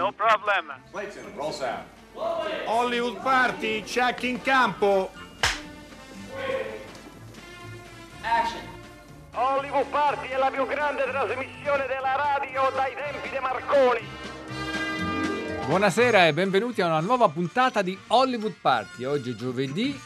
No problem. Clayton, roll sound. Hollywood Party, check in campo. Action. Hollywood Party è la più grande trasmissione della radio dai tempi di Marconi. Buonasera e benvenuti a una nuova puntata di Hollywood Party. Oggi è giovedì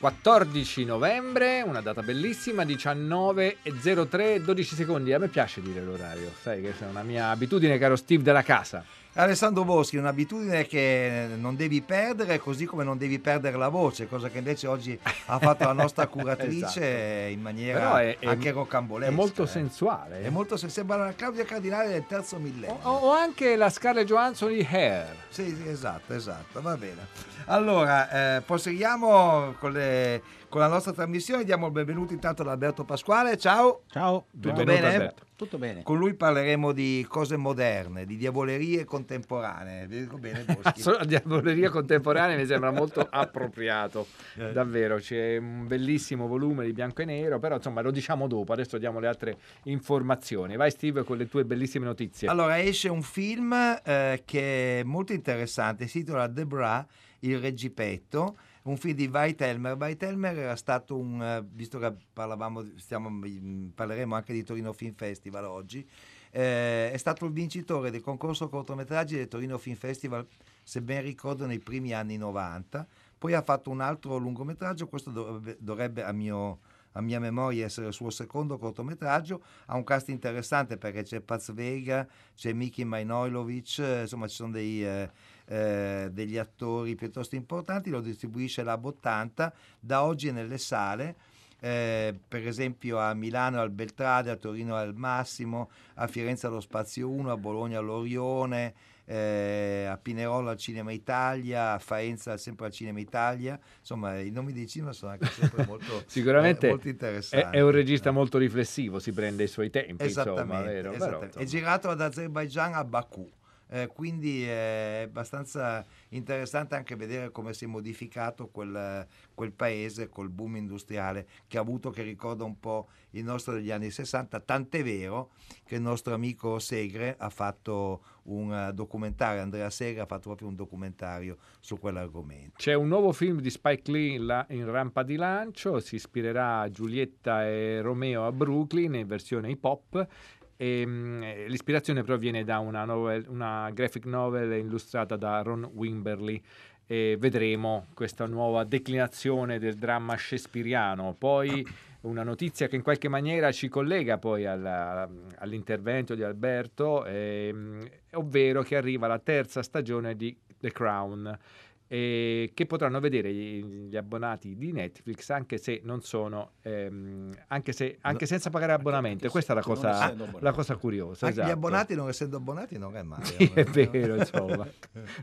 14 novembre, una data bellissima, 19.03, 12 secondi. A me piace dire l'orario, sai che è una mia abitudine, caro Steve della casa. Alessandro Boschi, un'abitudine che non devi perdere, così come non devi perdere la voce, cosa che invece oggi ha fatto la nostra curatrice Esatto. in maniera è- anche rocambolesca. È molto eh. sensuale. È molto sen- sembra la Claudia Cardinale del terzo O, millennio. o anche la Scarlett Johansson di Hair. Sì, sì, esatto, esatto, va bene. Allora, eh, proseguiamo con, le- con la nostra trasmissione, diamo il benvenuto intanto ad Alberto Pasquale, ciao. Ciao, Tutto bene? Alberto. tutto bene. Con lui parleremo di cose moderne, di diavolerie contemporanee. Vi dico bene, diavoleria contemporanea mi sembra molto appropriato, Eh. davvero. C'è un bellissimo volume di bianco e nero, però insomma lo diciamo dopo. Adesso diamo le altre informazioni. Vai, Steve, con le tue bellissime notizie. Allora, esce un film eh, che è molto interessante, si intitola Debra, il reggipetto, un film di Weitelmer. Weitelmer era stato un, eh, visto che parlavamo, stiamo, mm, parleremo anche di Torino Film Festival oggi, eh, è stato il vincitore del concorso cortometraggi del Torino Film Festival, se ben ricordo, nei primi anni 90. Poi ha fatto un altro lungometraggio, questo dovrebbe, dovrebbe a mio a mia memoria essere il suo secondo cortometraggio, ha un cast interessante perché c'è Paz Vega, c'è Miki Majnojlovic, eh, insomma ci sono dei, eh, eh, degli attori piuttosto importanti, lo distribuisce Lab 80, da oggi è nelle sale, eh, per esempio a Milano al Beltrade, a Torino al Massimo, a Firenze allo Spazio 1, a Bologna all'Orione, eh, a Pinerolo al Cinema Italia, a Faenza sempre al Cinema Italia, insomma i nomi dei cinema sono anche sempre molto, Sicuramente eh, molto è, interessanti. è un regista molto riflessivo, si prende i suoi tempi, insomma, Esattamente, vero? Però, esattamente. è insomma. girato ad Azerbaijan a Baku. Eh, quindi è abbastanza interessante anche vedere come si è modificato quel, quel paese col boom industriale che ha avuto, che ricorda un po' il nostro degli anni 60, tant'è vero che il nostro amico Segre ha fatto un eh, documentario, Andrea Segre ha fatto proprio un documentario su quell'argomento. C'è un nuovo film di Spike Lee in, in rampa di lancio, si ispirerà a Giulietta e Romeo a Brooklyn in versione hip hop. E, mm, eh, l'ispirazione proviene da una, novel- una graphic novel illustrata da Ron Wimberly e vedremo questa nuova declinazione del dramma shakespeariano. Poi una notizia che in qualche maniera ci collega poi alla- all'intervento di Alberto, ehm, ovvero che arriva la terza stagione di The Crown e che potranno vedere gli, gli abbonati di Netflix anche se non sono ehm, anche, se, anche senza pagare abbonamento questa è la cosa, la cosa curiosa esatto. gli abbonati non essendo abbonati non è male. Sì, è vero, insomma.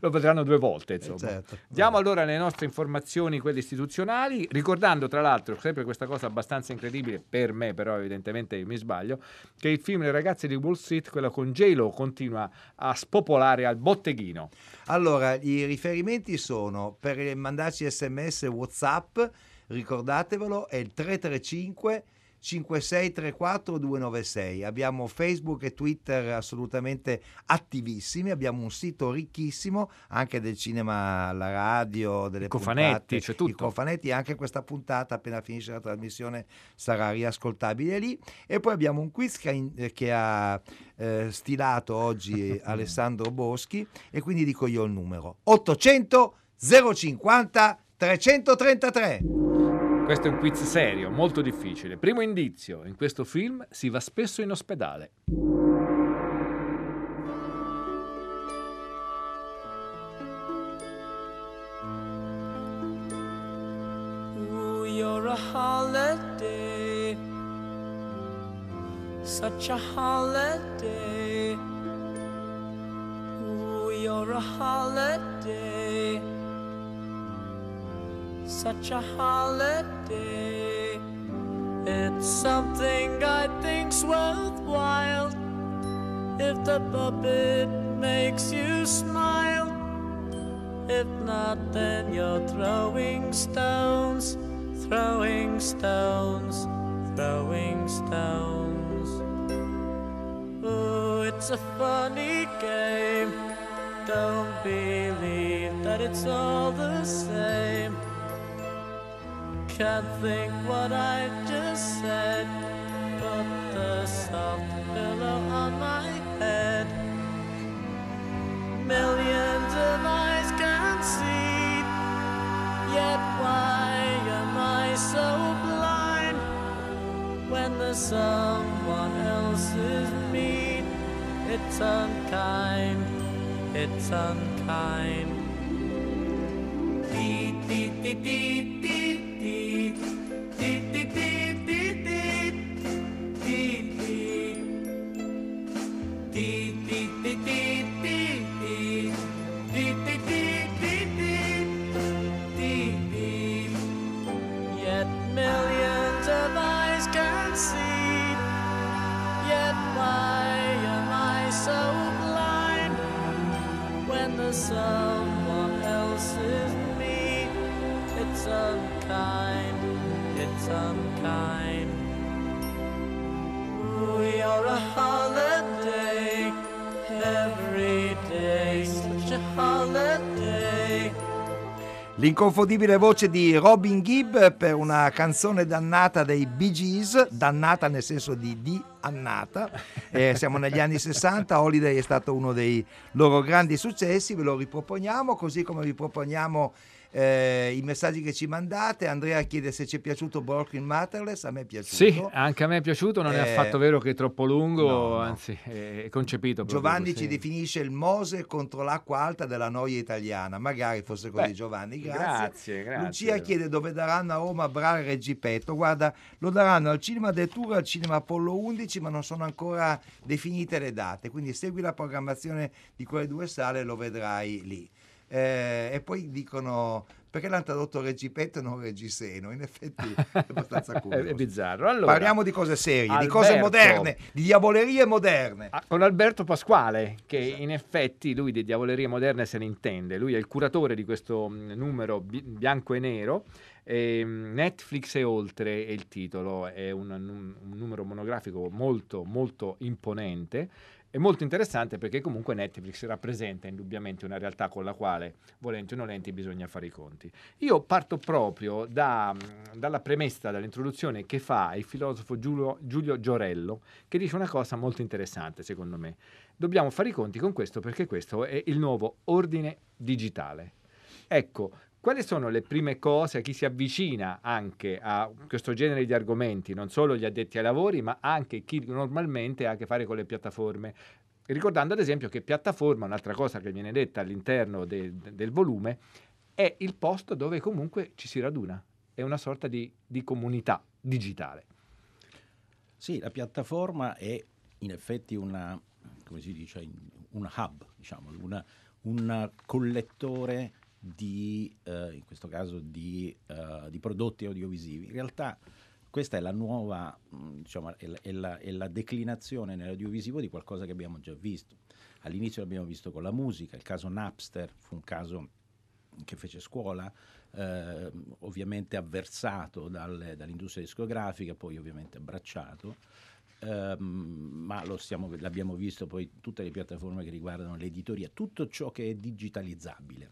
Lo vedranno due volte, Eh, insomma. certo. Diamo allora le nostre informazioni, quelle istituzionali, ricordando tra l'altro, sempre questa cosa abbastanza incredibile, per me però evidentemente mi sbaglio, che il film Le ragazze di Wall Street, quello con J-Lo, continua a spopolare al botteghino. Allora, i riferimenti sono per mandarci sms whatsapp ricordatevelo è il 335 5634 296 abbiamo facebook e twitter assolutamente attivissimi abbiamo un sito ricchissimo anche del cinema alla radio delle cofanetti, puntate, c'è tutto. i cofanetti anche questa puntata appena finisce la trasmissione sarà riascoltabile lì. E poi abbiamo un quiz che, che ha eh, stilato oggi Alessandro Boschi e quindi dico io il numero. 800 050 333 Questo è un quiz serio, molto difficile. Primo indizio, in questo film si va spesso in ospedale. Ooh, you're a holiday, such a holiday. Ooh, you're a holiday, such a holiday. It's something I think's worthwhile if the puppet makes you smile. If not, then you're throwing stones, throwing stones, throwing stones. Oh, it's a funny game. don't believe that it's all the same. Can't think what I just said. Put the soft pillow on my head. Millions of eyes can see. Yet why am I so blind when there's someone else's mean? It's unkind, it's unkind. Dee, dee, dee, dee, dee. L'inconfondibile voce di Robin Gibb per una canzone dannata dei Bee Gees, dannata nel senso di di annata. Eh, siamo negli anni 60, Holiday è stato uno dei loro grandi successi, ve lo riproponiamo, così come riproponiamo eh, i messaggi che ci mandate. Andrea chiede se ci è piaciuto Brooklyn Matterless, a me è piaciuto. Sì, anche a me è piaciuto, non è Eh, affatto vero che è troppo lungo, no, no. anzi è concepito proprio Giovanni così. ci definisce il Mose contro l'acqua alta della noia italiana. Magari fosse così, Beh, Giovanni. Grazie. grazie, grazie. Lucia chiede dove daranno a Roma Bra e Reggipetto. Guarda, lo daranno al Cinema del Tour al Cinema Apollo 11, ma non sono ancora definite le date. Quindi segui la programmazione di quelle due sale e lo vedrai lì. Eh, e poi dicono perché l'hanno tradotto Reggipetto e non Reggiseno. In effetti è abbastanza curioso. è bizzarro. Allora, Parliamo di cose serie, di cose Alberto. moderne, di diavolerie moderne. Ah, Con Alberto Pasquale, che in effetti lui di diavolerie moderne se ne intende. Lui è il curatore di questo mh, numero bi- bianco e nero. e, mh, Netflix e oltre è il titolo, è un, un numero monografico molto, molto imponente. È molto interessante perché comunque Netflix rappresenta indubbiamente una realtà con la quale, volenti o nolenti, bisogna fare i conti. Io parto proprio da, mh, dalla premessa, dall'introduzione che fa il filosofo Giulio, Giulio Giorello, che dice una cosa molto interessante secondo me. Dobbiamo fare i conti con questo perché questo è il nuovo ordine digitale. Ecco, quali sono le prime cose a chi si avvicina anche a questo genere di argomenti, non solo gli addetti ai lavori, ma anche chi normalmente ha a che fare con le piattaforme? Ricordando ad esempio che piattaforma, un'altra cosa che viene detta all'interno de- de- del volume, è il posto dove comunque ci si raduna, è una sorta di, di comunità digitale. Sì, la piattaforma è in effetti una, come si dice, un hub, diciamo, una- un collettore di, eh, in questo caso, di, eh, di prodotti audiovisivi. In realtà questa è la nuova, diciamo, è la, è la- è la declinazione nell'audiovisivo di qualcosa che abbiamo già visto. All'inizio l'abbiamo visto con la musica, il caso Napster fu un caso che fece scuola, eh, ovviamente avversato dalle- dall'industria discografica, poi ovviamente abbracciato, ehm, ma stiamo- l'abbiamo visto poi tutte le piattaforme che riguardano l'editoria, tutto ciò che è digitalizzabile.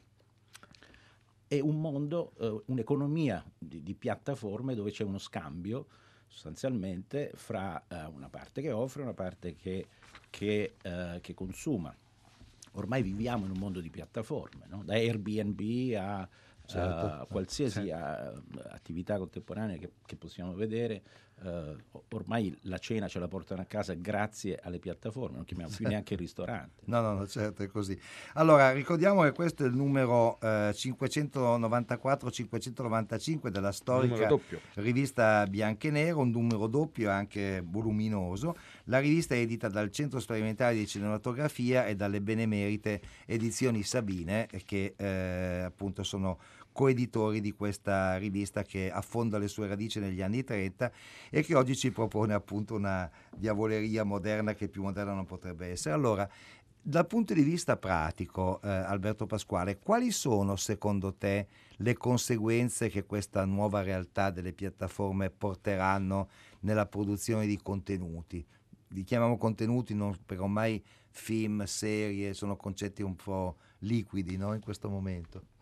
È un mondo, eh, un'economia di, di piattaforme dove c'è uno scambio sostanzialmente fra eh, una parte che offre e una parte che, che, eh, che consuma ormai viviamo in un mondo di piattaforme, no? da Airbnb a, Certo. a qualsiasi a- attività contemporanea che, che possiamo vedere. Eh, ormai la cena ce la portano a casa grazie alle piattaforme, non chiamiamo più neanche il ristorante. No, no, no, certo, è così. Allora, ricordiamo che questo è il numero eh, 594-595 della Numero storica doppio. rivista Bianco e Nero, un numero doppio e anche voluminoso. La rivista è edita dal Centro Sperimentale di Cinematografia e dalle Benemerite Edizioni Sabine, che eh, appunto sono coeditori di questa rivista che affonda le sue radici negli anni 30 e che oggi ci propone appunto una diavoleria moderna che più moderna non potrebbe essere. Allora, dal punto di vista pratico, eh, Alberto Pasquale, quali sono secondo te le conseguenze che questa nuova realtà delle piattaforme porteranno nella produzione di contenuti? Li chiamiamo contenuti non, perché ormai film, serie, sono concetti un po' liquidi no? in questo momento.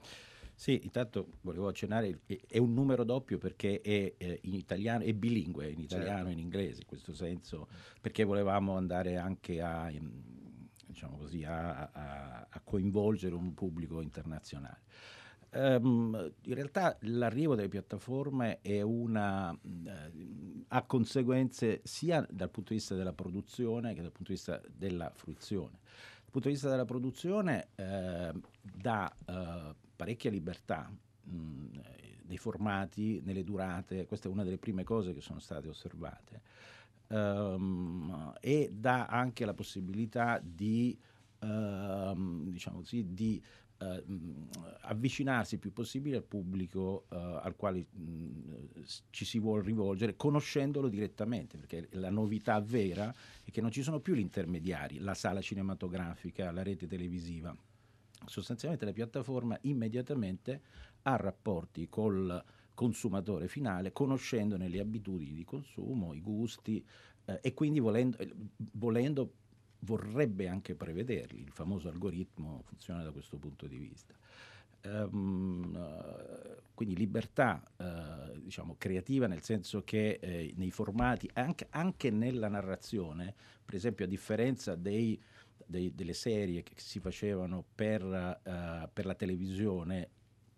Sì, intanto volevo accennare, è- un numero doppio perché è eh, in italiano, è bilingue, in italiano e in inglese, in questo senso, perché volevamo andare anche a, ehm, diciamo così, a, a- a coinvolgere un pubblico internazionale. Ehm, in realtà l'arrivo delle piattaforme è una, eh, ha conseguenze sia dal punto di vista della produzione che dal punto di vista della fruizione. Dal punto di vista della produzione eh, dà eh, parecchia libertà mh, eh, nei formati, nelle durate, questa è una delle prime cose che sono state osservate, Ehm, e dà anche la possibilità di, ehm, diciamo così, di eh, mh, avvicinarsi il più possibile al pubblico eh, al quale mh, s- ci si vuole rivolgere, conoscendolo direttamente, perché la novità vera è che non ci sono più gli intermediari, la sala cinematografica, la rete televisiva. Sostanzialmente la piattaforma immediatamente ha rapporti col consumatore finale, conoscendone le abitudini di consumo, i gusti eh, e quindi volendo, eh, volendo vorrebbe anche prevederli. Il famoso algoritmo funziona da questo punto di vista. Eh, quindi libertà eh, diciamo, creativa nel senso che eh, nei formati, anche, anche nella narrazione, per esempio a differenza dei, dei- delle serie che si facevano per, eh, per la televisione,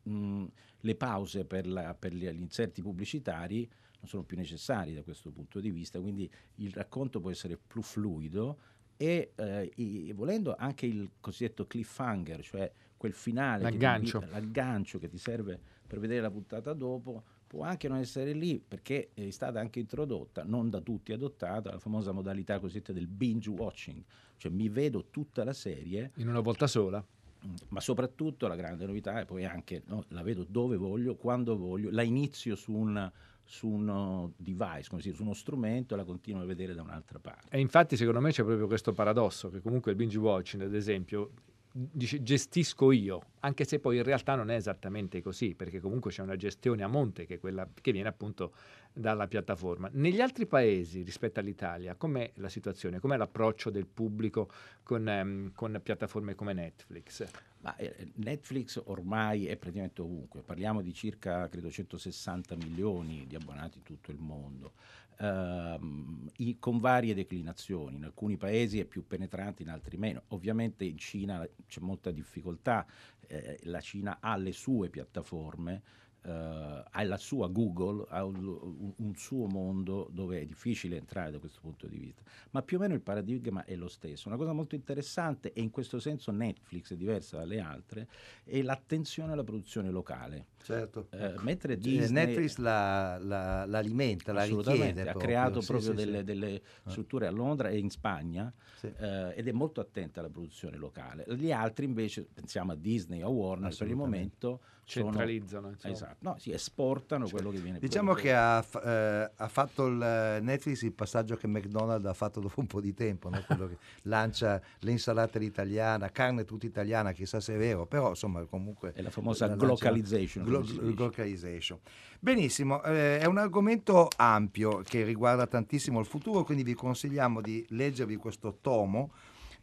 mh, le pause per, la- per gli, inserti pubblicitari non sono più necessari da questo punto di vista, quindi il racconto può essere più fluido e eh, i- volendo anche il cosiddetto cliffhanger, cioè quel finale, che ti L'aggancio. invita- l'aggancio che ti serve per vedere la puntata dopo, può anche non essere lì perché è stata anche introdotta, non da tutti adottata, la famosa modalità cosiddetta del binge watching, cioè mi vedo tutta la serie In una volta sola. ma soprattutto la grande novità è poi anche no, la vedo dove voglio, quando voglio, la inizio su un, su uno device, come si dice, su uno strumento e la continuo a vedere da un'altra parte. E infatti secondo me c'è proprio questo paradosso che comunque il binge watching, ad esempio, gestisco io, anche se poi in realtà non è esattamente così, perché comunque c'è una gestione a monte che quella che viene appunto dalla piattaforma. Negli altri paesi rispetto all'Italia, com'è la situazione? Com'è l'approccio del pubblico con, ehm, con piattaforme come Netflix? Ma eh, Netflix ormai è praticamente ovunque, parliamo di circa credo 160 milioni di abbonati in tutto il mondo, ehm, i- con varie declinazioni, in alcuni paesi è più penetrante, in altri meno. Ovviamente in Cina c'è molta difficoltà, eh, la Cina ha le sue piattaforme, ha la sua Google, ha un, un- suo mondo dove è difficile entrare da questo punto di vista, ma più o meno il paradigma è lo stesso. Una cosa molto interessante e in questo senso Netflix è diversa dalle altre è l'attenzione alla produzione locale. Certo. Eh, mentre Eh, Disney Netflix la, la- l'alimenta, la richiede. ha proprio. creato Sì, proprio sì, sì. delle, delle strutture a Londra e in Spagna eh, ed è molto attenta alla produzione locale. Gli altri invece, pensiamo a Disney o a Warner, per il momento Centralizzano, insomma. Esatto, no, si esportano quello che viene Diciamo prodotto. che ha, eh, ha fatto il eh, Netflix il passaggio che McDonald's ha fatto dopo un po' di tempo, no? quello che lancia le insalate all'italiana, carne tutta italiana, chissà se è vero, però insomma comunque... È la famosa lancia- glocalization, Glo- glocalization. Benissimo, eh, è un argomento ampio che riguarda tantissimo il futuro, quindi vi consigliamo di leggervi questo tomo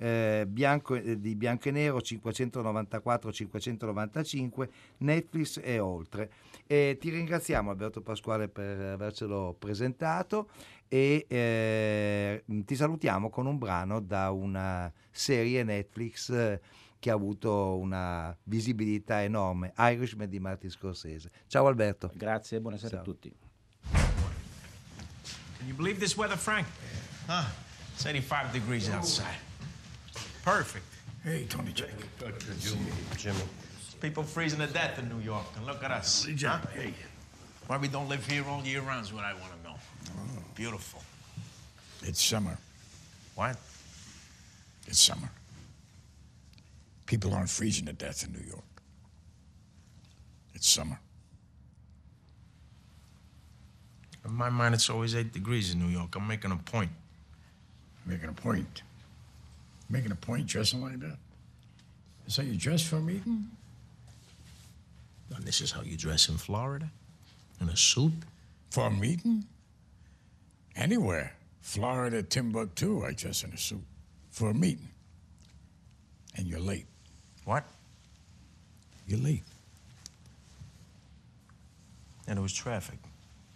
eh, bianco, eh, di bianco e nero 594-595, Netflix e oltre. E ti ringraziamo Alberto Pasquale per avercelo presentato e eh, ti salutiamo con un brano da una serie Netflix eh, che ha avuto una visibilità enorme, Irishman di Martin Scorsese. Ciao Alberto. Grazie buonasera Ciao. a tutti. Can you believe this weather, Frank? Huh? It's 85 degrees outside. Perfect. Hey, Tony Jake. Jimmy. People freezing to death in New York, and look at us. John, hey. Why we don't live here all year round is what I want to know. Oh. Beautiful. It's summer. What? It's summer. People aren't freezing to death in New York. It's summer. In my mind, it's always 8 degrees in New York. I'm making a point. Making a point. Making a point dressing like that. Is that you dress for a meeting? Hmm. And this is how you dress in Florida? In a suit? For a meeting? Hmm. Anywhere. Florida, Timbuktu, I dress in a suit. For a meeting. and you're late. What? You're late. And it was traffic.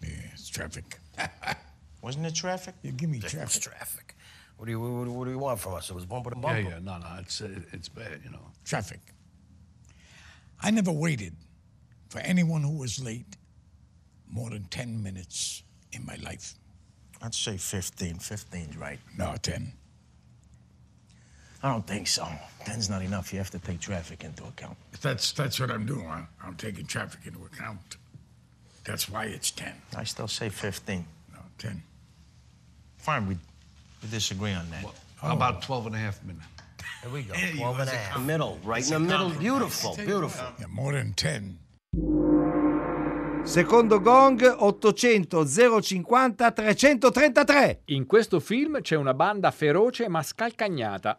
Yeah, it's traffic. Wasn't it traffic? You give me It was traffic. Traffic. What do you what, do- what do you want from us? It was bumper to bumper. yeah, yeah, no, no, it's uh, it's bad, you know. Traffic. I never waited for anyone who was late more than 10 minutes in my life. I'd say 15. 15's right. No, 10. I don't think so. 10's not enough. You have to take traffic into account. That's, that's what I'm doing. I- I'm taking traffic into account. That's why it's 10. I still say 15. No, 10. Fine, we, we disagree on that. How about 12 and a half minutes? Here we go. There you 12 go. and a half. com- Middle, right in the middle. Beautiful, beautiful. Yeah, more than 10. Secondo gong 800 050 333. In questo film c'è una banda feroce ma scalcagnata.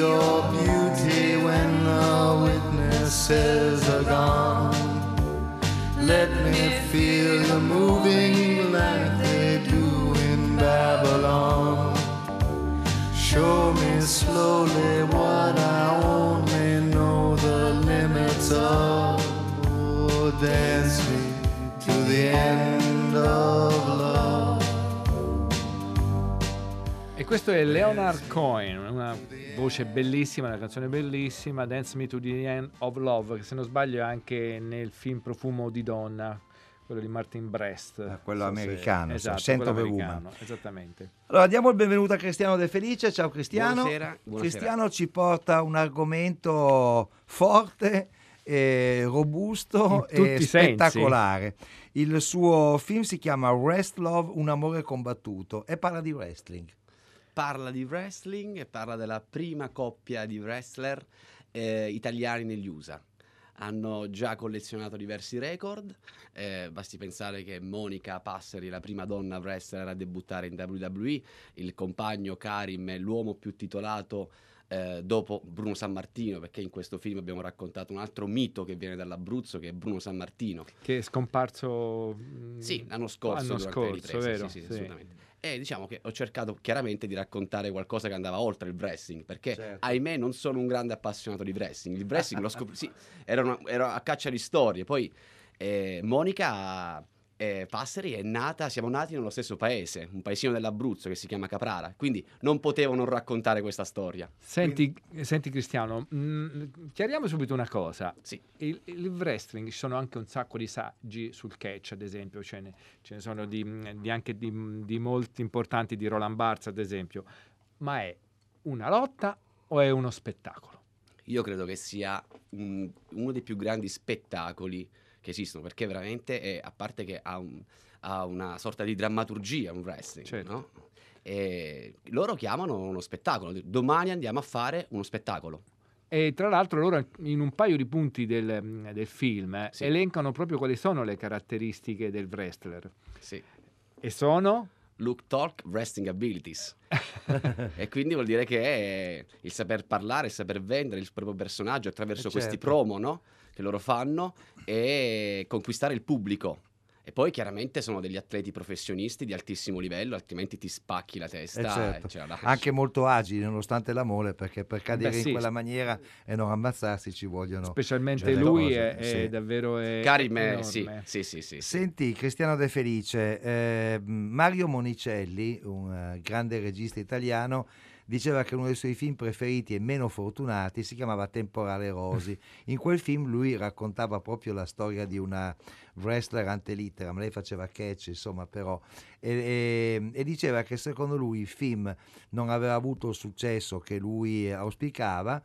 your beauty when the witnesses are gone. Let me feel you moving like they do in Babylon. Show me slowly what I only know the limits of. Oh, dance me to the end of love. E questo è Leonard Cohen, voce bellissima, una canzone bellissima, Dance Me to the End of Love, che se non sbaglio è anche nel film Profumo di donna, quello di Martin Brest. quello Non so se- americano, esatto, quello of a americano, Woman. Esattamente. Allora diamo il benvenuto a Cristiano De Felice. Ciao Cristiano. Buonasera, buonasera. Cristiano ci porta un argomento forte, eh, robusto e i sensi. spettacolare. Il suo film si chiama Wrest Love, un amore combattuto e parla di wrestling. Parla di wrestling e parla della prima coppia di wrestler eh, italiani negli USA. Hanno già collezionato diversi record, eh, basti pensare che Monica Passeri la prima donna wrestler a debuttare in WWE, il compagno Karim è l'uomo più titolato eh, dopo Bruno San Martino, perché in questo film abbiamo raccontato un altro mito che viene dall'Abruzzo, che è Bruno San Martino. Che è scomparso mm, Sì, l'anno scorso l'anno scorso, vero? sì, sì, Sì. assolutamente. E diciamo che ho cercato chiaramente di raccontare qualcosa che andava oltre il wrestling, perché Certo. ahimè non sono un grande appassionato di wrestling. Il wrestling l'ho scoperto, sì, ero, una- ero a caccia di storie. Poi eh, Monica eh, Passeri è nata, siamo nati nello stesso paese, un paesino dell'Abruzzo che si chiama Caprara, quindi non potevo non raccontare questa storia. Senti, senti Cristiano, mm, chiariamo subito una cosa. Sì. Il, il wrestling, ci sono anche un sacco di saggi sul catch, ad esempio, ce ne, ce ne sono di, di anche di, di molti importanti, di Roland Barthes, ad esempio. Ma è una lotta o è uno spettacolo? Io credo che sia un- uno dei più grandi spettacoli che esistono, perché veramente, è- a parte che ha, un- ha una sorta di drammaturgia un wrestling, Certo. no? E loro chiamano uno spettacolo. Domani andiamo a fare uno spettacolo. E tra l'altro loro in un paio di punti del, del film Sì. elencano proprio quali sono le caratteristiche del wrestler. Sì. E sono? Look Talk Wrestling Abilities. e quindi vuol dire che è il saper parlare, il saper vendere il proprio personaggio attraverso Eh, questi certo. promo no? che loro fanno e conquistare il pubblico. E poi chiaramente sono degli atleti professionisti di altissimo livello, altrimenti ti spacchi la testa. Eh, certo. ce la. Anche molto agili nonostante la mole, perché per cadere Beh, in sì. quella maniera e non ammazzarsi ci vogliono Specialmente lui cose, è, è sì. davvero è enorme. sì, sì, sì, sì. Senti, Cristiano De Felice, eh, Mario Monicelli, un eh, grande regista italiano, diceva che uno dei suoi film preferiti e meno fortunati si chiamava Temporale Rosi. In quel film lui raccontava proprio la storia di una wrestler ante litteram, lei faceva catch, insomma, però, e, e- e diceva che secondo lui il film non aveva avuto il successo che lui auspicava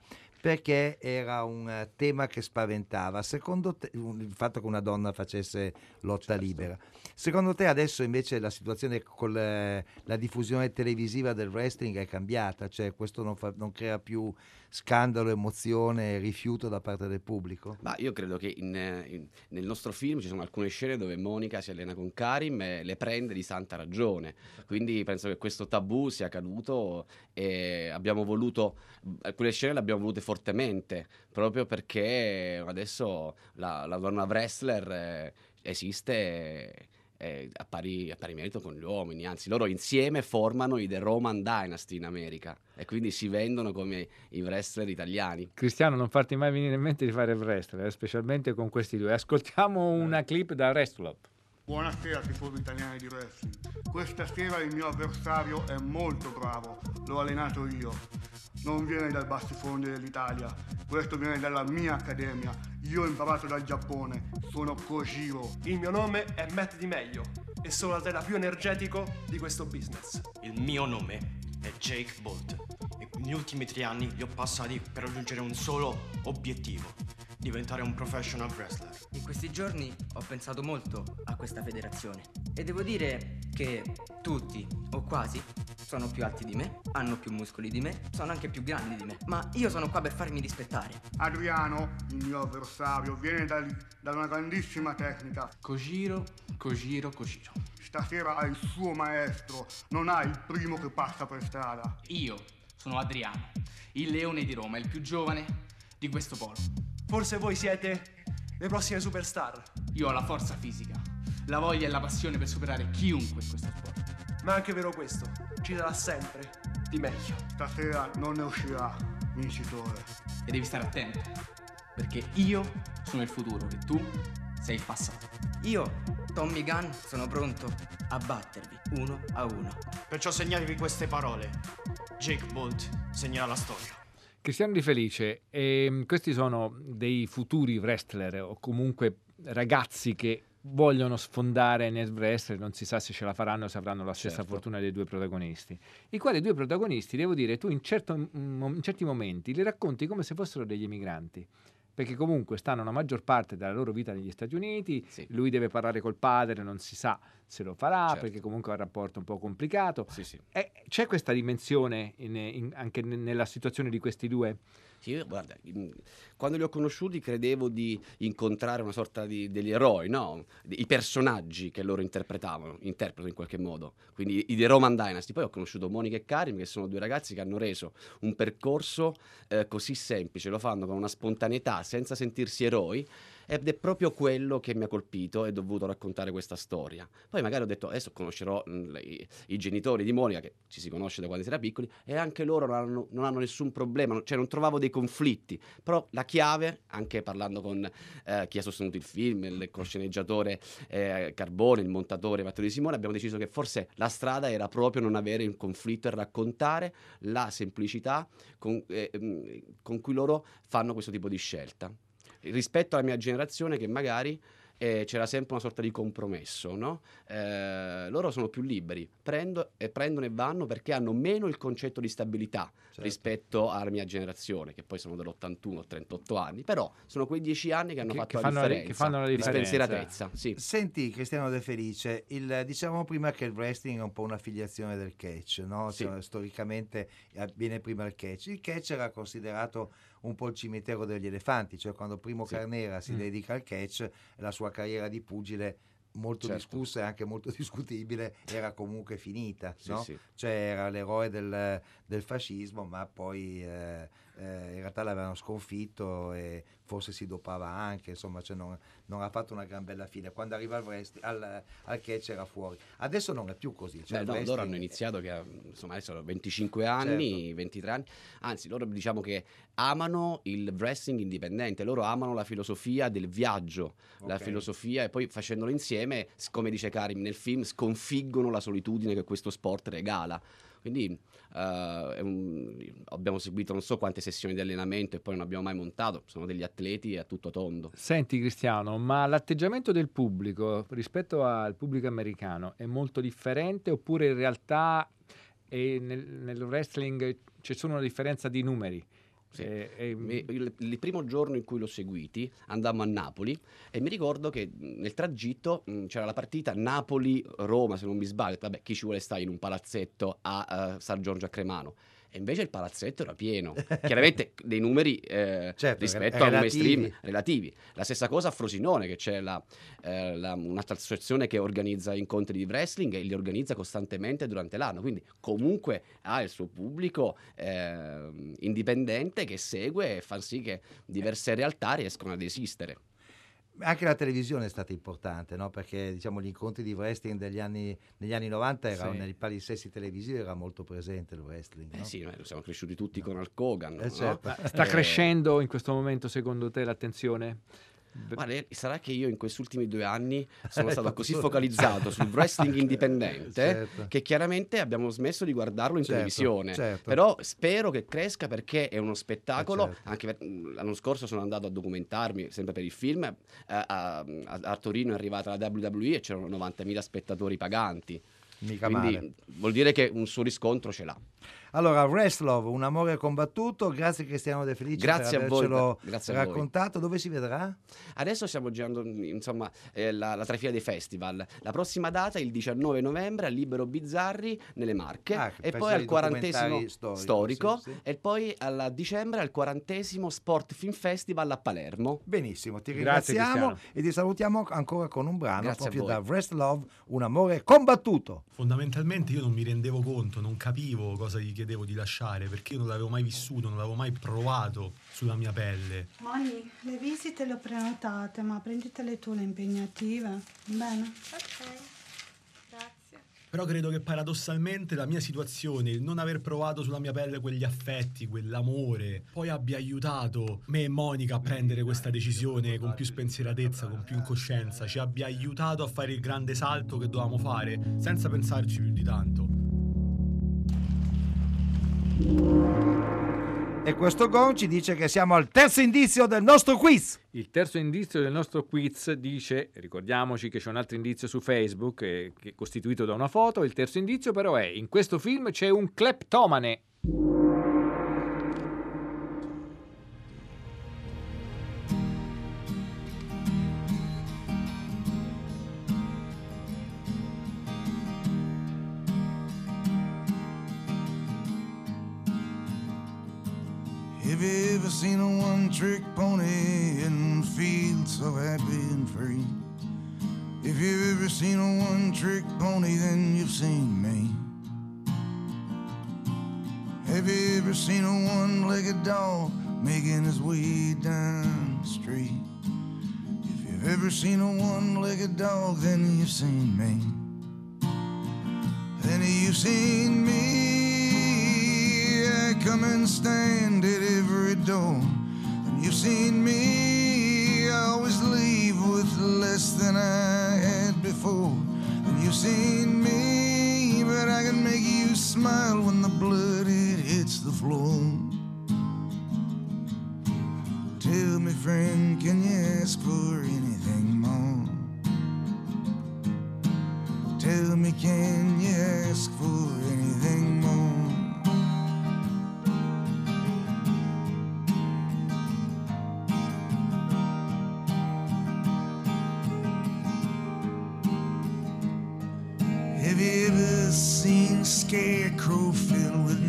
perché era un eh, tema che spaventava. Secondo te, il fatto che una donna facesse lotta libera. Secondo te adesso invece la situazione con eh, la diffusione televisiva del wrestling è cambiata? Cioè questo non, fa- non crea più scandalo, emozione, rifiuto da parte del pubblico? Ma io credo che in- in- nel nostro film ci sono alcune scene dove Monica si allena con Karim e le prende di santa ragione. Quindi penso che questo tabù sia caduto e abbiamo voluto, alcune scene le abbiamo volute fortemente, proprio perché adesso la, la donna wrestler eh, esiste eh, a, pari, a pari merito con gli uomini, anzi loro insieme formano i The Roman Dynasty in America e quindi si vendono come i wrestler italiani. Cristiano, non farti mai venire in mente di fare il wrestler, eh, specialmente con questi due. Ascoltiamo una clip da Wrestle Up. Buonasera tifosi italiani di wrestling. Questa sera il mio avversario è molto bravo, l'ho allenato io. Non viene dal bassifondo dell'Italia, questo viene dalla mia accademia. Io ho imparato dal Giappone, sono Kojiro. Il mio nome è Matt Di Meglio e sono l'atleta più energetico di questo business. Il mio nome è Jake Bolt e gli ultimi tre anni li ho passati per raggiungere un solo obiettivo, diventare un professional wrestler. In questi giorni ho pensato molto a questa federazione e devo dire che tutti, o quasi, sono più alti di me, hanno più muscoli di me, sono anche più grandi di me, ma io sono qua per farmi rispettare. Adriano, il mio avversario, viene da, da una grandissima tecnica. Kojiro, Kojiro, Kojiro. Stasera ha il suo maestro, non ha il primo che passa per strada. Io sono Adriano, il leone di Roma, il più giovane di questo polo. Forse voi siete le prossime superstar, Io ho la forza fisica, la voglia e la passione per superare chiunque in questo sport. ma è anche vero questo, ci darà sempre di meglio. Stasera non ne uscirà vincitore. E devi stare attento, perché io sono il futuro e tu sei il passato. Io, Tommy Gunn, sono pronto a battervi uno a uno. Perciò segnatevi queste parole. Jake Bolt segnerà la storia. Cristiano Di Felice, ehm, questi sono dei futuri wrestler o comunque ragazzi che vogliono sfondare nel wrestling, non si sa se ce la faranno o se avranno la stessa Certo. fortuna dei due protagonisti. I quali due protagonisti, devo dire, tu in, certo- in certi momenti li racconti come se fossero degli emigranti. Perché comunque stanno la maggior parte della loro vita negli Stati Uniti, lui deve parlare col padre, non si sa se lo farà, Certo. perché comunque ha un rapporto un po' complicato. Sì, sì. E c'è questa dimensione in- in- anche ne- nella situazione di questi due? Sì, guarda, quando li ho conosciuti credevo di incontrare una sorta di, degli eroi, no? I personaggi che loro interpretavano, interpretano in qualche modo. Quindi i The Roman Dynasty. Poi ho conosciuto Monica e Karim, che sono due ragazzi che hanno reso un percorso eh, così semplice, lo fanno con una spontaneità, senza sentirsi eroi. Ed è proprio quello che mi ha colpito e ho dovuto raccontare questa storia. Poi magari ho detto, adesso conoscerò mh, i, i genitori di Monica, che ci si conosce da quando si era piccoli, e anche loro non hanno, non hanno nessun problema, cioè non trovavo dei conflitti. Però la chiave, anche parlando con eh, chi ha sostenuto il film, il con sceneggiatore eh, Carbone, il montatore Matteo Di Simone, abbiamo deciso che forse la strada era proprio non avere un conflitto e raccontare la semplicità con, eh, mh, con cui loro fanno questo tipo di scelta. Rispetto alla mia generazione che magari eh, c'era sempre una sorta di compromesso, no? Eh, loro sono più liberi, prendo, e prendono e vanno perché hanno meno il concetto di stabilità rispetto alla mia generazione, che poi sono dell'81, 38 anni, però sono quei dieci anni che hanno Che- fatto che la, fanno la- che differenza, fanno la di differenza. spensieratezza. Sì. Senti Cristiano De Felice, il, dicevamo prima che il wrestling è un po' una filiazione del catch, no? Sì. Cioè, storicamente eh, viene prima il catch. Il catch era considerato un po' il cimitero degli elefanti, cioè quando Primo Sì. Carnera si Mm. dedica al catch, la sua carriera di pugile molto Certo. discussa e anche molto discutibile era comunque finita, Sì, no? sì. cioè era l'eroe del, del fascismo ma poi eh, eh, in realtà l'avevano sconfitto e forse si dopava anche, insomma, cioè non, non ha fatto una gran bella fine. Quando arriva al, wrestling, al, al catch era fuori. Adesso non è più così. Cioè Beh, no, loro hanno iniziato che insomma adesso hanno 25 anni, Certo. 23 anni, anzi loro diciamo che amano il wrestling indipendente, loro amano la filosofia del viaggio, la Ok. filosofia e poi facendolo insieme, come dice Karim nel film, sconfiggono la solitudine che questo sport regala. Quindi eh, un- abbiamo seguito non so quante sessioni di allenamento e poi non abbiamo mai montato, sono degli atleti a tutto tondo. Senti Cristiano, ma l'atteggiamento del pubblico rispetto al pubblico americano è molto differente oppure in realtà nel, nel wrestling c'è solo una differenza di numeri? Eh, è- Mi- Il, il primo giorno in cui l'ho seguiti andammo a Napoli e mi ricordo che mh, nel tragitto mh, c'era la partita Napoli-Roma, se non mi sbaglio. Vabbè, chi ci vuole stare in un palazzetto a eh, San Giorgio a Cremano? E invece il palazzetto era pieno. Chiaramente dei numeri eh, Certo, rispetto a relativi. mainstream relativi. La stessa cosa a Frosinone, che c'è la, eh, la- un'altra associazione che organizza incontri di wrestling e li organizza costantemente durante l'anno. Quindi comunque ha il suo pubblico ehm, indipendente che segue e fa sì che diverse realtà riescono ad esistere. Anche la televisione è stata importante, no? perché diciamo, gli incontri di wrestling degli anni, negli anni 90 erano Sì. nei palinsesti televisivi era molto presente il wrestling. Eh no? sì, noi siamo cresciuti tutti con Hulk Hogan. Eh no? certo. Sta Eh, crescendo in questo momento secondo te l'attenzione? Guarda, eh, sarà che io in questi ultimi due anni sono stato fatto così focalizzato sul wrestling indipendente Certo. che chiaramente abbiamo smesso di guardarlo in Certo, televisione. certo. Però spero che cresca perché è uno spettacolo. Eh, certo. Anche per- l'anno scorso sono andato a documentarmi sempre per il film. eh, a, a- a Torino è arrivata la WWE e c'erano 90.000 spettatori paganti. Mica Quindi male. vuol dire che un suo riscontro ce l'ha. Allora, Wrestlove, un amore combattuto, grazie Cristiano De Felice Grazie per a voi, avercelo grazie a voi. raccontato. Dove si vedrà? Adesso stiamo girando insomma, eh, la, la trafila dei festival. La prossima data è il 19 novembre al Libero Bizzarri nelle Marche Ah, e poi al quarantesimo storico, storico, sì, sì. e poi a dicembre al quarantesimo Sport Film Festival a Palermo. Benissimo, ti Grazie, ringraziamo Cristiano. e ti salutiamo ancora con un brano Grazie a proprio da Wrestlove, un amore combattuto. Fondamentalmente io non mi rendevo conto, non capivo cosa gli chiedevo di lasciare perché io non l'avevo mai vissuto, non l'avevo mai provato sulla mia pelle. Moni, le visite le ho prenotate, ma prenditele tu le impegnative. Bene? Ok, grazie. Però credo che paradossalmente la mia situazione, il non aver provato sulla mia pelle quegli affetti, quell'amore, poi abbia aiutato me e Monica a prendere questa decisione con più spensieratezza, con più incoscienza, ci abbia aiutato a fare il grande salto che dovevamo fare senza pensarci più di tanto. E questo gong ci dice che siamo al terzo indizio del nostro quiz. Il terzo indizio del nostro quiz dice, ricordiamoci che c'è un altro indizio su Facebook eh, costituito da una foto, il terzo indizio però è, in questo film c'è un cleptomane. Ever seen a one trick pony and feel so happy and free? If you've ever seen a one trick pony, then you've seen me. Have you ever seen a one legged dog making his way down the street? If you've ever seen a one legged dog, then you've seen me. Then you've seen me. Come and stand at every door. And you've seen me. I always leave with less than I had before. And you've seen me. But I can make you smile when the blood it hits the floor. Tell me, friend, can you ask for anything more? Tell me, can you ask for anything filled with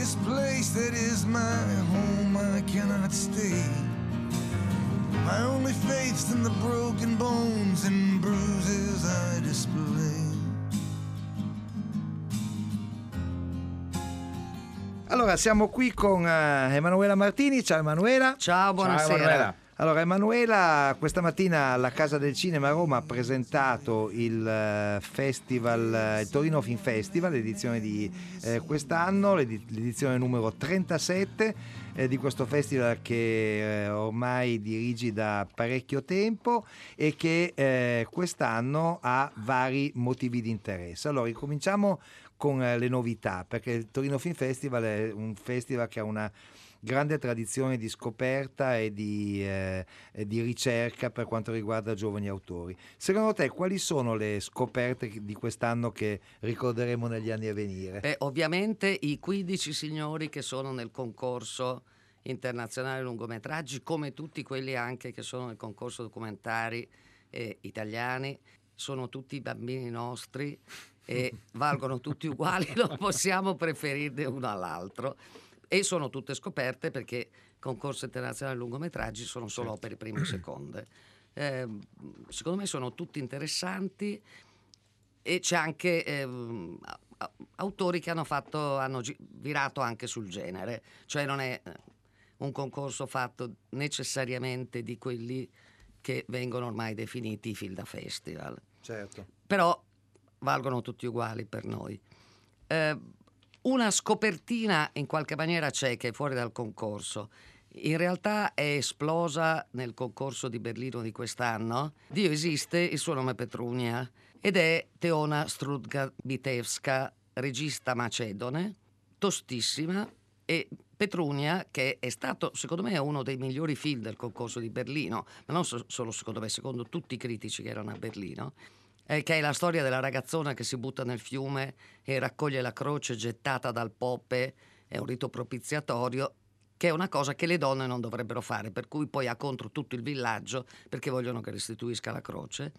This place that is my home, I cannot stay. My only faith's in the broken bones and bruises I display. Allora, siamo qui con eh, Emanuela Martini. Ciao Emanuela. Ciao, buonasera. Emanuela. Allora, Emanuela questa mattina alla Casa del Cinema a Roma ha presentato il eh, festival, eh, il Torino Film Festival, l'edizione di eh, quest'anno, l'edi- l'edizione numero 37 eh, di questo festival che eh, ormai dirigi da parecchio tempo e che eh, quest'anno ha vari motivi di interesse. Allora, ricominciamo con le novità, perché il Torino Film Festival è un festival che ha una grande tradizione di scoperta e di, eh, di ricerca per quanto riguarda giovani autori. Secondo te quali sono le scoperte di quest'anno che ricorderemo negli anni a venire? Beh, ovviamente i 15 signori che sono nel concorso internazionale lungometraggi, come tutti quelli anche che sono nel concorso documentari eh, italiani, sono tutti bambini nostri e valgono tutti uguali, non possiamo preferirne uno all'altro. E sono tutte scoperte perché concorso internazionale lungometraggi sono solo opere prime e seconde. Eh, secondo me sono tutti interessanti e c'è anche a- a- autori che hanno, fatto, hanno virato anche sul genere, cioè non è eh, un concorso fatto necessariamente di quelli che vengono ormai definiti i film da festival, Certo. però valgono tutti uguali per noi. Eh, una scopertina in qualche maniera c'è che è fuori dal concorso. In realtà è esplosa nel concorso di Berlino di quest'anno. Dio esiste, il suo nome è Petrunia ed è Teona Strudga-Bitevska, regista macedone, tostissima e Petrunia, che è stato secondo me uno dei migliori film del concorso di Berlino, ma non so- solo secondo me, secondo tutti i critici che erano a Berlino, eh, che è la storia della ragazzona che si butta nel fiume e raccoglie la croce gettata dal pope, è un rito propiziatorio, che è una cosa che le donne non dovrebbero fare, per cui poi ha contro tutto il villaggio perché vogliono che restituisca la croce.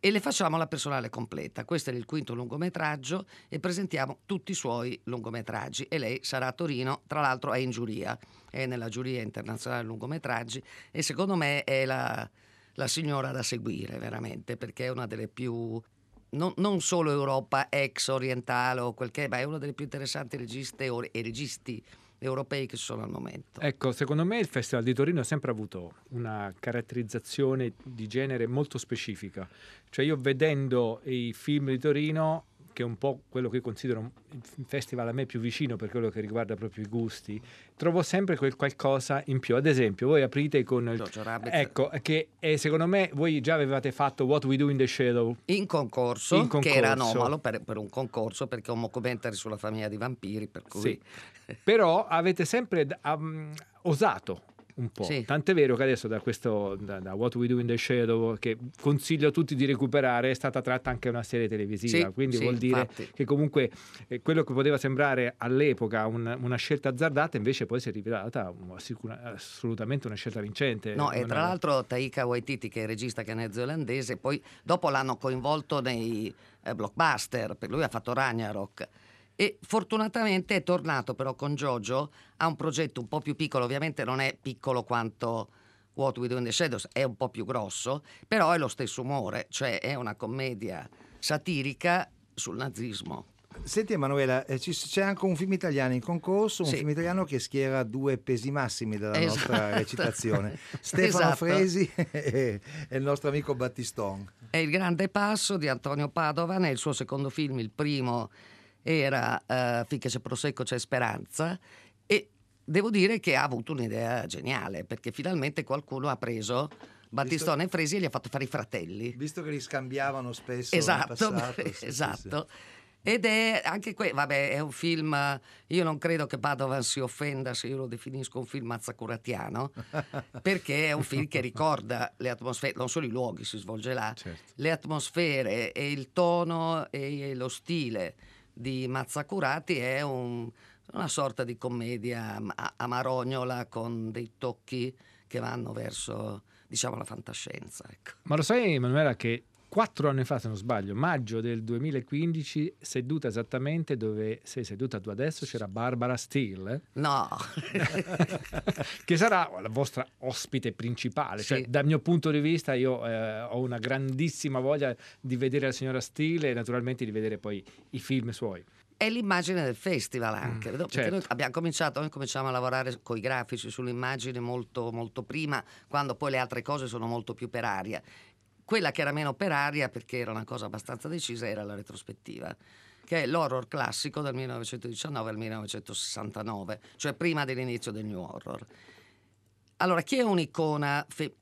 E le facciamo la personale completa. Questo è il quinto lungometraggio e presentiamo tutti i suoi lungometraggi. E lei sarà a Torino, tra l'altro è in giuria, è nella giuria internazionale lungometraggi e secondo me è la, la signora da seguire veramente perché è una delle più non, non solo Europa ex orientale o quel che è, ma è una delle più interessanti registe e registi europei che sono al momento. Ecco, secondo me il Festival di Torino ha sempre avuto una caratterizzazione di genere molto specifica. Cioè io vedendo i film di Torino, che è un po' quello che considero un un festival a me più vicino per quello che riguarda proprio i gusti, trovo sempre quel qualcosa in più. Ad esempio, voi aprite con... il- Jojo Rabbit. Ecco, che eh, secondo me voi già avevate fatto What We Do in the Shadow. In concorso, In che era concorso. anomalo per, per un concorso perché è un mockumentary sulla famiglia di vampiri, per cui Sì. Però avete sempre um, osato un po'. Sì. Tant'è vero che adesso da questo da, da What We Do in the Shadow, che consiglio a tutti di recuperare, è stata tratta anche una serie televisiva. Sì, quindi sì, vuol dire infatti. che comunque eh, quello che poteva sembrare all'epoca un- una scelta azzardata, invece poi si è rivelata sicura- assolutamente una scelta vincente. No, e tra Emanuele. l'altro Taika Waititi, che è il regista che è neozelandese, poi dopo l'hanno coinvolto nei eh, blockbuster, per lui ha fatto Ragnarok. E fortunatamente è tornato però con Jojo a un progetto un po' più piccolo, ovviamente non è piccolo quanto What We Do in the Shadows, è un po' più grosso, però è lo stesso umore, cioè è una commedia satirica sul nazismo. Senti Emanuela, eh, c'è anche un film italiano in concorso, un Sì. film italiano che schiera due pesi massimi della nostra Esatto. recitazione. Stefano Esatto. Fresi e, e il nostro amico Battiston. È Il grande passo di Antonio Padovan, è il suo secondo film, il primo era eh, Finché c'è Prosecco c'è speranza devo dire che ha avuto un'idea geniale, perché finalmente qualcuno ha preso Battistone e Fresi e gli ha fatto fare i fratelli. Visto che li scambiavano spesso Esatto, passato, sì, sì, esatto. Ed è anche questo, vabbè, è un film, io non credo che Padovan si offenda se io lo definisco un film mazzacuratiano, perché è un film che ricorda le atmosfere, non solo i luoghi, si svolge là, Certo. le atmosfere e il tono e lo stile di Mazzacurati è un- una sorta di commedia am- amarognola con dei tocchi che vanno verso, diciamo, la fantascienza. Ecco. Ma lo sai, Emanuela, che quattro anni fa, se non sbaglio, maggio del 2015, seduta esattamente dove sei seduta tu adesso, c'era Barbara Steele, No, che sarà la vostra ospite principale. Cioè, dal mio punto di vista, io eh, ho una grandissima voglia di vedere la signora Steele e naturalmente di vedere poi i film suoi. è l'immagine del festival anche, no? perché certo. noi abbiamo cominciato, noi cominciamo a lavorare con i grafici sull'immagine molto, molto prima, quando poi le altre cose sono molto più per aria. Quella che era meno per aria, perché era una cosa abbastanza decisa, era la retrospettiva, che è l'horror classico dal 1919 al 1969, cioè prima dell'inizio del New Horror. Allora, chi è un'icona, fe-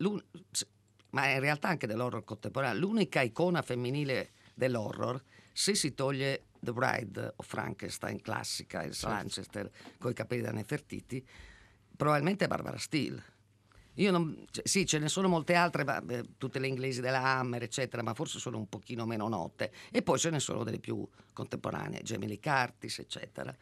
ma in realtà anche dell'horror contemporaneo, l'unica icona femminile dell'horror, se si toglie The Bride of Frankenstein classica, il Certo. Lanchester con i capelli da Nefertiti, probabilmente è Barbara Steele. Io non, cioè, sì, ce ne sono molte altre, ma, eh, tutte le inglesi della Hammer, eccetera, ma forse sono un pochino meno note. E poi ce ne sono delle più contemporanee, Lee Curtis, eccetera.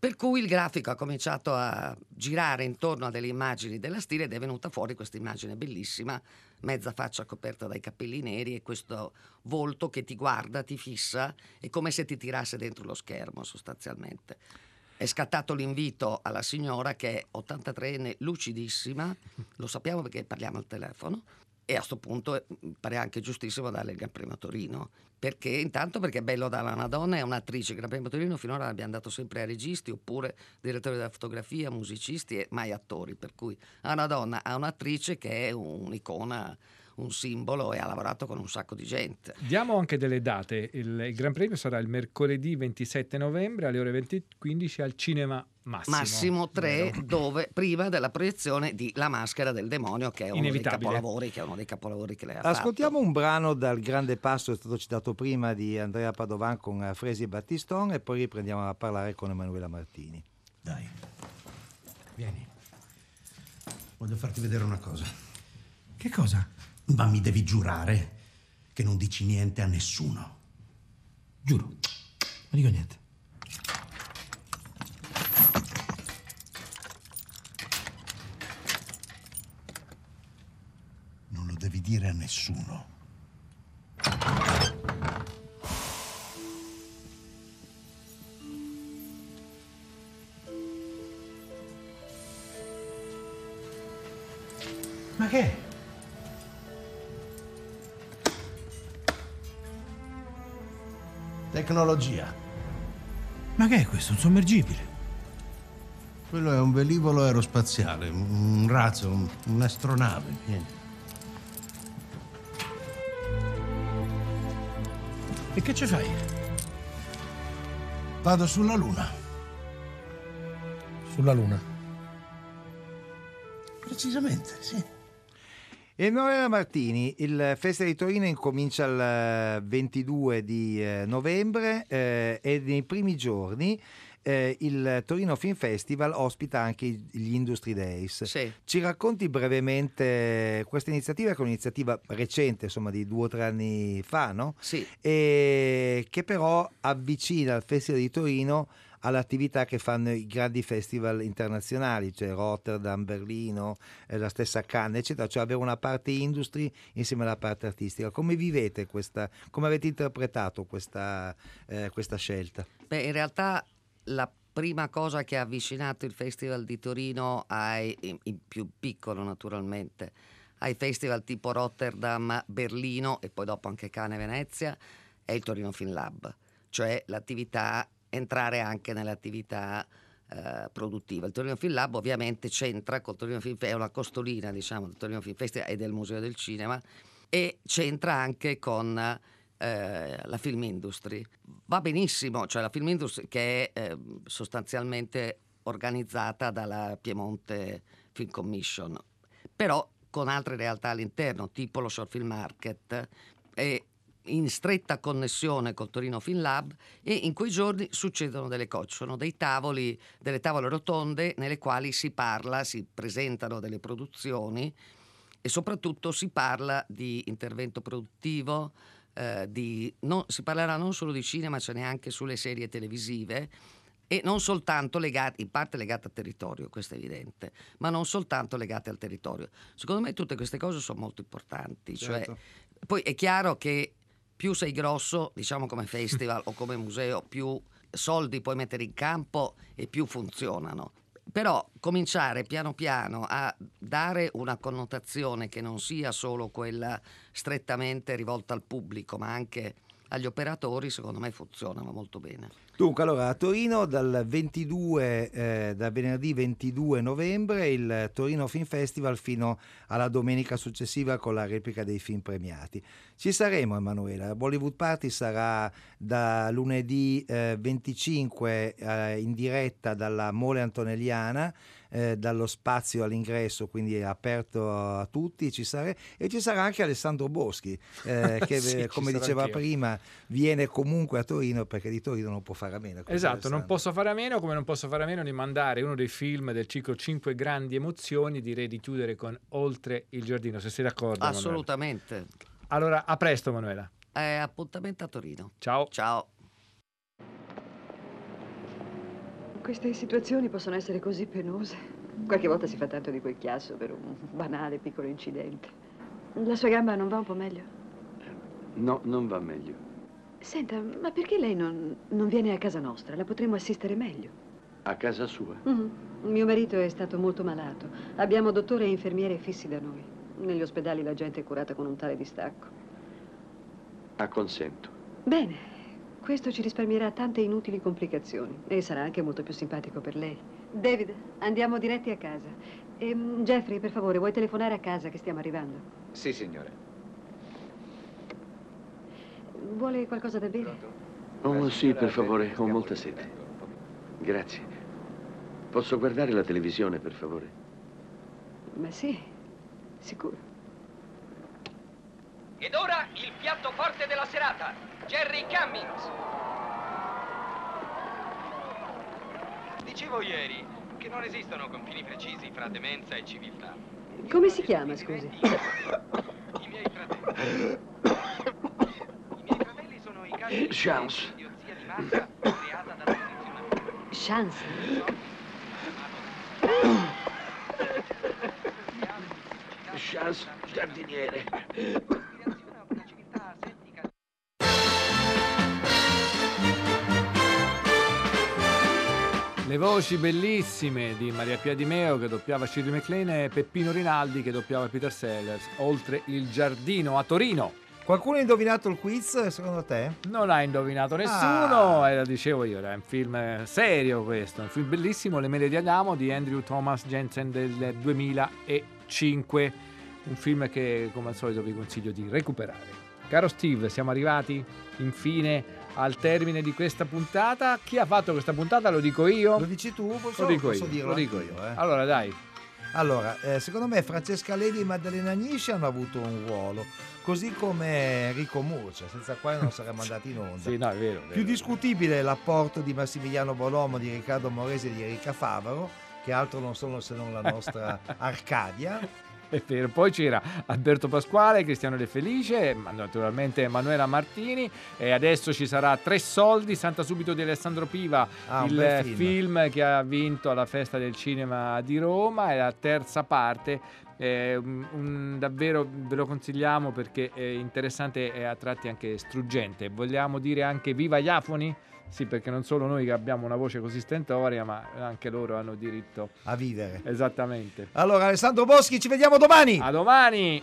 Per cui il grafico ha cominciato a girare intorno a delle immagini della stile ed è venuta fuori questa immagine bellissima, mezza faccia coperta dai capelli neri e questo volto che ti guarda, ti fissa, è come se ti tirasse dentro lo schermo sostanzialmente. È scattato l'invito alla signora che è 83enne, lucidissima, lo sappiamo perché parliamo al telefono, e a questo punto eh, pare anche giustissimo darle il Gran Premio Torino. Perché intanto perché è bello dare a una donna, è un'attrice, il Gran Premio Torino finora l'abbiamo dato sempre a registi oppure direttori della fotografia, musicisti e mai attori, per cui a una donna, a un'attrice che è un'icona, un simbolo e ha lavorato con un sacco di gente. Diamo anche delle date. Il, il Gran Premio sarà il mercoledì 27 novembre alle ore 20.15 al Cinema Massimo. Massimo 3, dove prima della proiezione di La maschera del demonio, che è uno dei capolavori, che è uno dei capolavori che lei ha Ascoltiamo un brano dal grande passo, è stato citato prima, di Andrea Padovan con eh, Fresi e Battiston e poi riprendiamo a parlare con Emanuela Martini. Dai, vieni. Voglio farti vedere una cosa. Che cosa? Ma mi devi giurare che non dici niente a nessuno. Giuro. Non dico niente. Non lo devi dire a nessuno. Tecnologia. Ma che è questo? Un sommergibile? Quello è un velivolo aerospaziale, un razzo, un- un'astronave. Vieni. E che ci fai? Vado sulla Luna. Sulla Luna. Precisamente, sì. Emanuela Martini, il Festival di Torino incomincia il eh, 22 di eh, novembre eh, e nei primi giorni eh, il Torino Film Festival ospita anche gli Industry Days. Ci racconti brevemente questa iniziativa, che è un'iniziativa recente, insomma di due o tre anni fa, no? Sì. E che però avvicina il Festival di Torino all'attività che fanno i grandi festival internazionali, cioè Rotterdam, Berlino, eh, la stessa Cannes, eccetera, cioè avere una parte industry insieme alla parte artistica. Come vivete questa, come avete interpretato questa, eh, questa scelta? Beh, in realtà la prima cosa che ha avvicinato il Festival di Torino ai, in, più piccolo naturalmente, ai festival tipo Rotterdam, Berlino e poi dopo anche Cannes e Venezia, è il Torino Film Lab, cioè l'attività, entrare anche nell'attività eh, produttiva. Il Torino Film Lab ovviamente c'entra col Torino Film Festival, è una costolina diciamo del Torino Film Festival e del Museo del Cinema e c'entra anche con eh, la film industry. Va benissimo, cioè la film industry che è eh, sostanzialmente organizzata dalla Piemonte Film Commission, però con altre realtà all'interno, tipo lo Short Film Market, e in stretta connessione col Torino Film Lab e in quei giorni succedono delle cose, sono dei tavoli, delle tavole rotonde nelle quali si parla, si presentano delle produzioni e soprattutto si parla di intervento produttivo, eh, di, non- si parlerà non solo di cinema, ce n'è anche sulle serie televisive e non soltanto legate, in parte legate al territorio, questo è evidente, ma non soltanto legate al territorio. Secondo me tutte queste cose sono molto importanti. cioè- Certo. poi è chiaro che più sei grosso, diciamo come festival o come museo, più soldi puoi mettere in campo e più funzionano. Però cominciare piano piano a dare una connotazione che non sia solo quella strettamente rivolta al pubblico, ma anche agli operatori, secondo me funzionano molto bene. Dunque, allora a Torino dal 22, eh, da venerdì 22 novembre il Torino Film Festival fino alla domenica successiva con la replica dei film premiati. Ci saremo Emanuela, la Bollywood Party sarà da lunedì eh, 25 eh, in diretta dalla Mole Antonelliana, eh, dallo spazio all'ingresso, quindi è aperto a tutti, ci sare- e ci sarà anche Alessandro Boschi, eh, che Sì, come diceva prima viene comunque a Torino perché di Torino non può fare a meno. Esatto, non posso fare a meno, come non posso fare a meno di mandare uno dei film del ciclo 5 grandi emozioni, direi di chiudere con Oltre il giardino, se sei d'accordo. Assolutamente. Allora, a presto Manuela. Eh, appuntamento a Torino. Ciao. Ciao. Queste situazioni possono essere così penose. Qualche volta si fa tanto di quel chiasso per un banale piccolo incidente. La sua gamba non va un po' meglio? No, non va meglio. Senta, ma perché lei non, non viene a casa nostra? La potremmo assistere meglio. A casa sua. Mhm. Mio marito è stato molto malato. Abbiamo dottore e infermiere fissi da noi. Negli ospedali la gente è curata con un tale distacco. Acconsento. Bene, questo ci risparmierà tante inutili complicazioni e sarà anche molto più simpatico per lei. David, andiamo diretti a casa. Ehm, Jeffrey, per favore, vuoi telefonare a casa che stiamo arrivando? Sì, signore. Vuole qualcosa da bere? Oh, sì, per favore, ho molta sete. Grazie. Posso guardare la televisione, per favore? Ma sì, sicuro. Ed ora il piatto forte della serata, Jerry Cummings. Dicevo ieri che non esistono confini precisi fra demenza e civiltà. Come si chiama, scusi? I miei fratelli. I miei fratelli sono i casi di Chance. Chance. Chance giardiniere. Le voci bellissime di Maria Pia Di Meo che doppiava Shirley MacLaine e Peppino Rinaldi che doppiava Peter Sellers, oltre il giardino a Torino. Qualcuno ha indovinato il quiz secondo te? Non ha indovinato nessuno, e lo dicevo io, era un film eh, serio questo, un film bellissimo, Le mele di Adamo di Andrew Thomas Jensen del 2005, un film che come al solito vi consiglio di recuperare. Caro Steve, siamo arrivati infine al termine di questa puntata. Chi ha fatto questa puntata? Lo dico io. Lo dici tu? Posso, Lo dico posso io. dirlo Lo dico io. eh. Allora, dai. Allora, eh, secondo me Francesca Levi e Maddalena Agnisci hanno avuto un ruolo, così come Enrico Murcia, senza quale non saremmo andati in onda. Sì, no, è vero. è vero. Più discutibile l'apporto di Massimiliano Bolomo, di Riccardo Moresi e di Erika Favaro, che altro non sono se non la nostra Arcadia. Poi c'era Alberto Pasquale, Cristiano De Felice, naturalmente Emanuela Martini e adesso ci sarà Tre Soldi, Santa Subito di Alessandro Piva, Ah, il film. film. che ha vinto alla Festa del Cinema di Roma e la terza parte. Eh, un- davvero ve lo consigliamo perché è interessante e a tratti anche struggente. Vogliamo dire anche viva gli afoni? Sì, perché non solo noi che abbiamo una voce così stentoria, ma anche loro hanno diritto a vivere. Esattamente. Allora, Alessandro Boschi, ci vediamo domani! A domani!